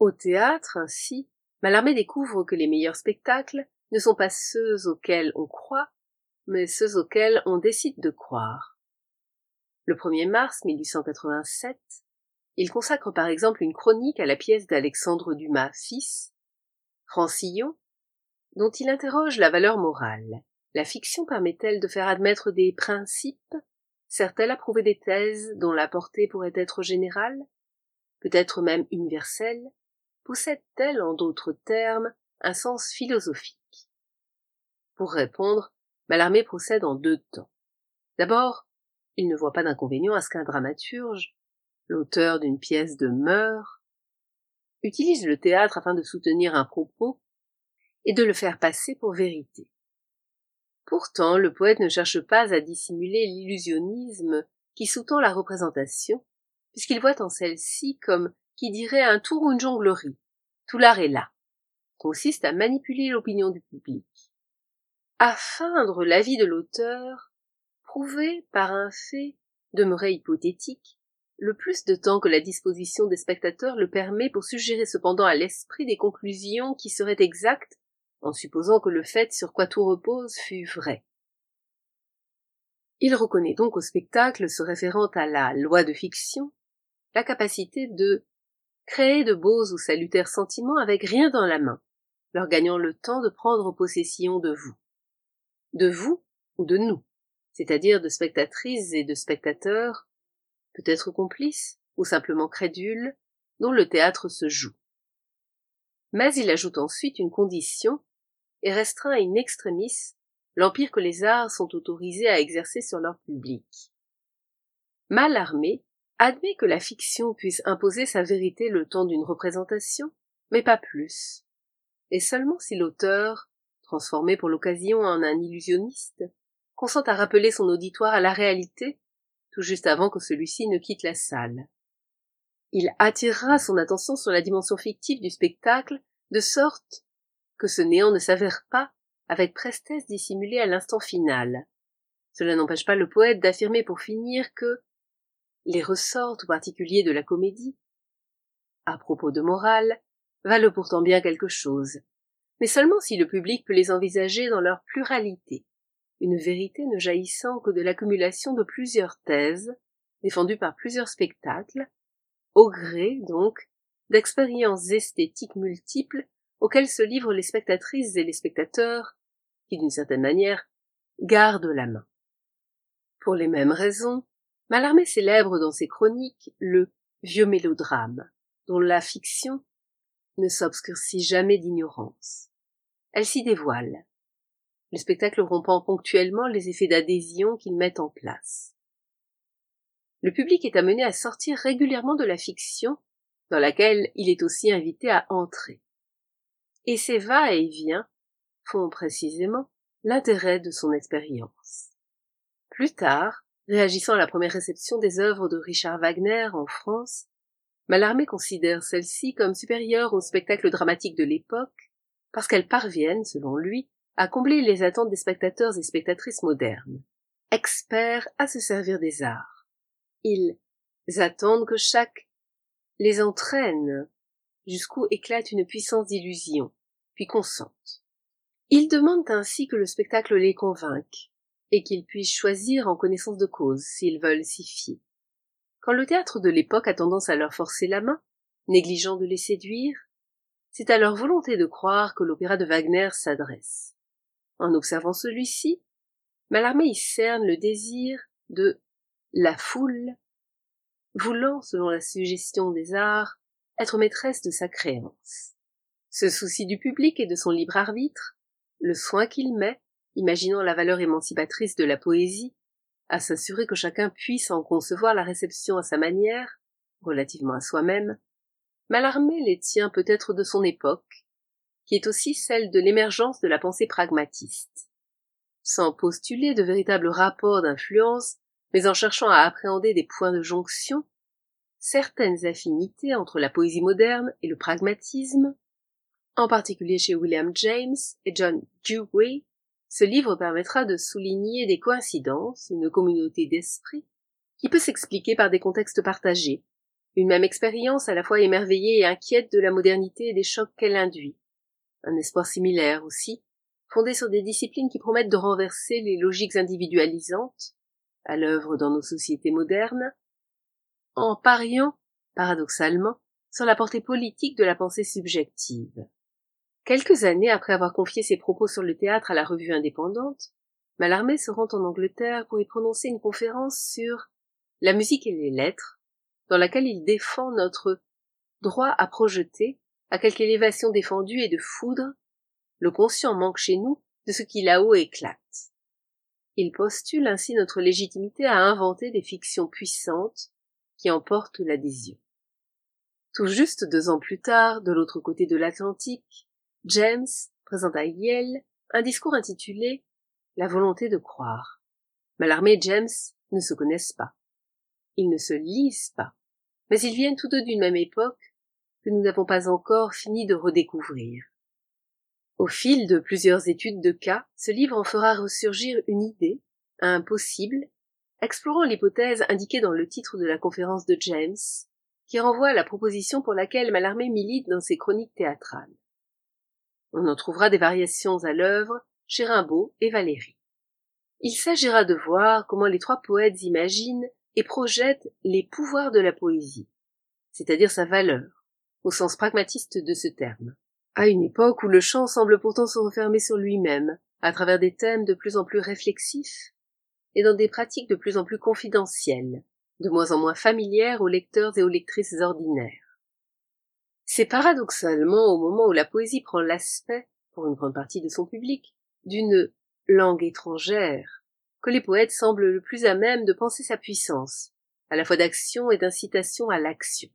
Au théâtre, ainsi, Mallarmé découvre que les meilleurs spectacles ne sont pas ceux auxquels on croit, mais ceux auxquels on décide de croire. Le 1er mars 1887, il consacre par exemple une chronique à la pièce d'Alexandre Dumas fils, Francillon, dont il interroge la valeur morale. La fiction permet-elle de faire admettre des principes? Sert-elle à prouver des thèses dont la portée pourrait être générale? Peut-être même universelle? Possède-t-elle, en d'autres termes, un sens philosophique? Pour répondre, Mallarmé procède en deux temps. D'abord, il ne voit pas d'inconvénient à ce qu'un dramaturge, l'auteur d'une pièce de mœurs, utilise le théâtre afin de soutenir un propos et de le faire passer pour vérité. Pourtant, le poète ne cherche pas à dissimuler l'illusionnisme qui sous-tend la représentation, puisqu'il voit en celle-ci comme qui dirait un tour ou une jonglerie. Tout l'art est là. Consiste à manipuler l'opinion du public. À feindre l'avis de l'auteur, prouver par un fait demeuré hypothétique, le plus de temps que la disposition des spectateurs le permet pour suggérer cependant à l'esprit des conclusions qui seraient exactes en supposant que le fait sur quoi tout repose fût vrai. Il reconnaît donc au spectacle se référant à la loi de fiction la capacité de créer de beaux ou salutaires sentiments avec rien dans la main, leur gagnant le temps de prendre possession de vous. De vous ou de nous, c'est-à-dire de spectatrices et de spectateurs, peut-être complices ou simplement crédules, dont le théâtre se joue. Mais il ajoute ensuite une condition et restreint in extremis l'empire que les arts sont autorisés à exercer sur leur public. Mal armé, admet que la fiction puisse imposer sa vérité le temps d'une représentation, mais pas plus. Et seulement si l'auteur, transformé pour l'occasion en un illusionniste, consent à rappeler son auditoire à la réalité, tout juste avant que celui-ci ne quitte la salle. Il attirera son attention sur la dimension fictive du spectacle, de sorte que ce néant ne s'avère pas avec prestesse dissimulé à l'instant final. Cela n'empêche pas le poète d'affirmer pour finir que les ressorts tout particuliers de la comédie, à propos de morale, valent pourtant bien quelque chose, mais seulement si le public peut les envisager dans leur pluralité, une vérité ne jaillissant que de l'accumulation de plusieurs thèses, défendues par plusieurs spectacles, au gré, donc, d'expériences esthétiques multiples auxquelles se livrent les spectatrices et les spectateurs, qui, d'une certaine manière, gardent la main. Pour les mêmes raisons, Mallarmé célèbre dans ses chroniques le vieux mélodrame, dont la fiction ne s'obscurcit jamais d'ignorance. Elle s'y dévoile, le spectacle rompant ponctuellement les effets d'adhésion qu'il met en place. Le public est amené à sortir régulièrement de la fiction, dans laquelle il est aussi invité à entrer et ces va-et-vient font précisément l'intérêt de son expérience. Plus tard, réagissant à la première réception des œuvres de Richard Wagner en France, Mallarmé considère celles-ci comme supérieures au spectacle dramatique de l'époque, parce qu'elles parviennent, selon lui, à combler les attentes des spectateurs et spectatrices modernes, experts à se servir des arts. Ils attendent que chaque les entraîne jusqu'où éclate une puissance d'illusion, puis consentent. Ils demandent ainsi que le spectacle les convainque, et qu'ils puissent choisir en connaissance de cause s'ils veulent s'y fier. Quand le théâtre de l'époque a tendance à leur forcer la main, négligeant de les séduire, c'est à leur volonté de croire que l'opéra de Wagner s'adresse. En observant celui-ci, Mallarmé y cerne le désir de la foule, voulant, selon la suggestion des arts, être maîtresse de sa créance. Ce souci du public et de son libre arbitre, le soin qu'il met, imaginant la valeur émancipatrice de la poésie, à s'assurer que chacun puisse en concevoir la réception à sa manière, relativement à soi-même, Mallarmé les tient peut-être de son époque, qui est aussi celle de l'émergence de la pensée pragmatiste. Sans postuler de véritables rapports d'influence, mais en cherchant à appréhender des points de jonction, certaines affinités entre la poésie moderne et le pragmatisme, en particulier chez William James et John Dewey, ce livre permettra de souligner des coïncidences, une communauté d'esprit, qui peut s'expliquer par des contextes partagés, Une même expérience à la fois émerveillée et inquiète de la modernité et des chocs qu'elle induit. Un espoir similaire aussi, fondé sur des disciplines qui promettent de renverser les logiques individualisantes, à l'œuvre dans nos sociétés modernes, en pariant, paradoxalement, sur la portée politique de la pensée subjective. Quelques années après avoir confié ses propos sur le théâtre à la revue indépendante, Mallarmé se rend en Angleterre pour y prononcer une conférence sur la musique et les lettres, dans laquelle il défend notre droit à projeter, à quelque élévation défendue et de foudre, le conscient manque chez nous de ce qui là-haut éclate. Il postule ainsi notre légitimité à inventer des fictions puissantes qui emportent l'adhésion. Tout juste deux ans plus tard, de l'autre côté de l'Atlantique, James présente à Yale un discours intitulé La volonté de croire. Mallarmé et James ne se connaissent pas. Ils ne se lisent pas mais ils viennent tous deux d'une même époque que nous n'avons pas encore fini de redécouvrir. Au fil de plusieurs études de cas, ce livre en fera ressurgir une idée, un possible, explorant l'hypothèse indiquée dans le titre de la conférence de James, qui renvoie à la proposition pour laquelle Mallarmé milite dans ses chroniques théâtrales. On en trouvera des variations à l'œuvre chez Rimbaud et Valéry. Il s'agira de voir comment les trois poètes imaginent et projette les pouvoirs de la poésie, c'est-à-dire sa valeur, au sens pragmatiste de ce terme, à une époque où le chant semble pourtant se refermer sur lui-même, à travers des thèmes de plus en plus réflexifs et dans des pratiques de plus en plus confidentielles, de moins en moins familières aux lecteurs et aux lectrices ordinaires. C'est paradoxalement au moment où la poésie prend l'aspect, pour une grande partie de son public, d'une langue étrangère, que les poètes semblent le plus à même de penser sa puissance, à la fois d'action et d'incitation à l'action.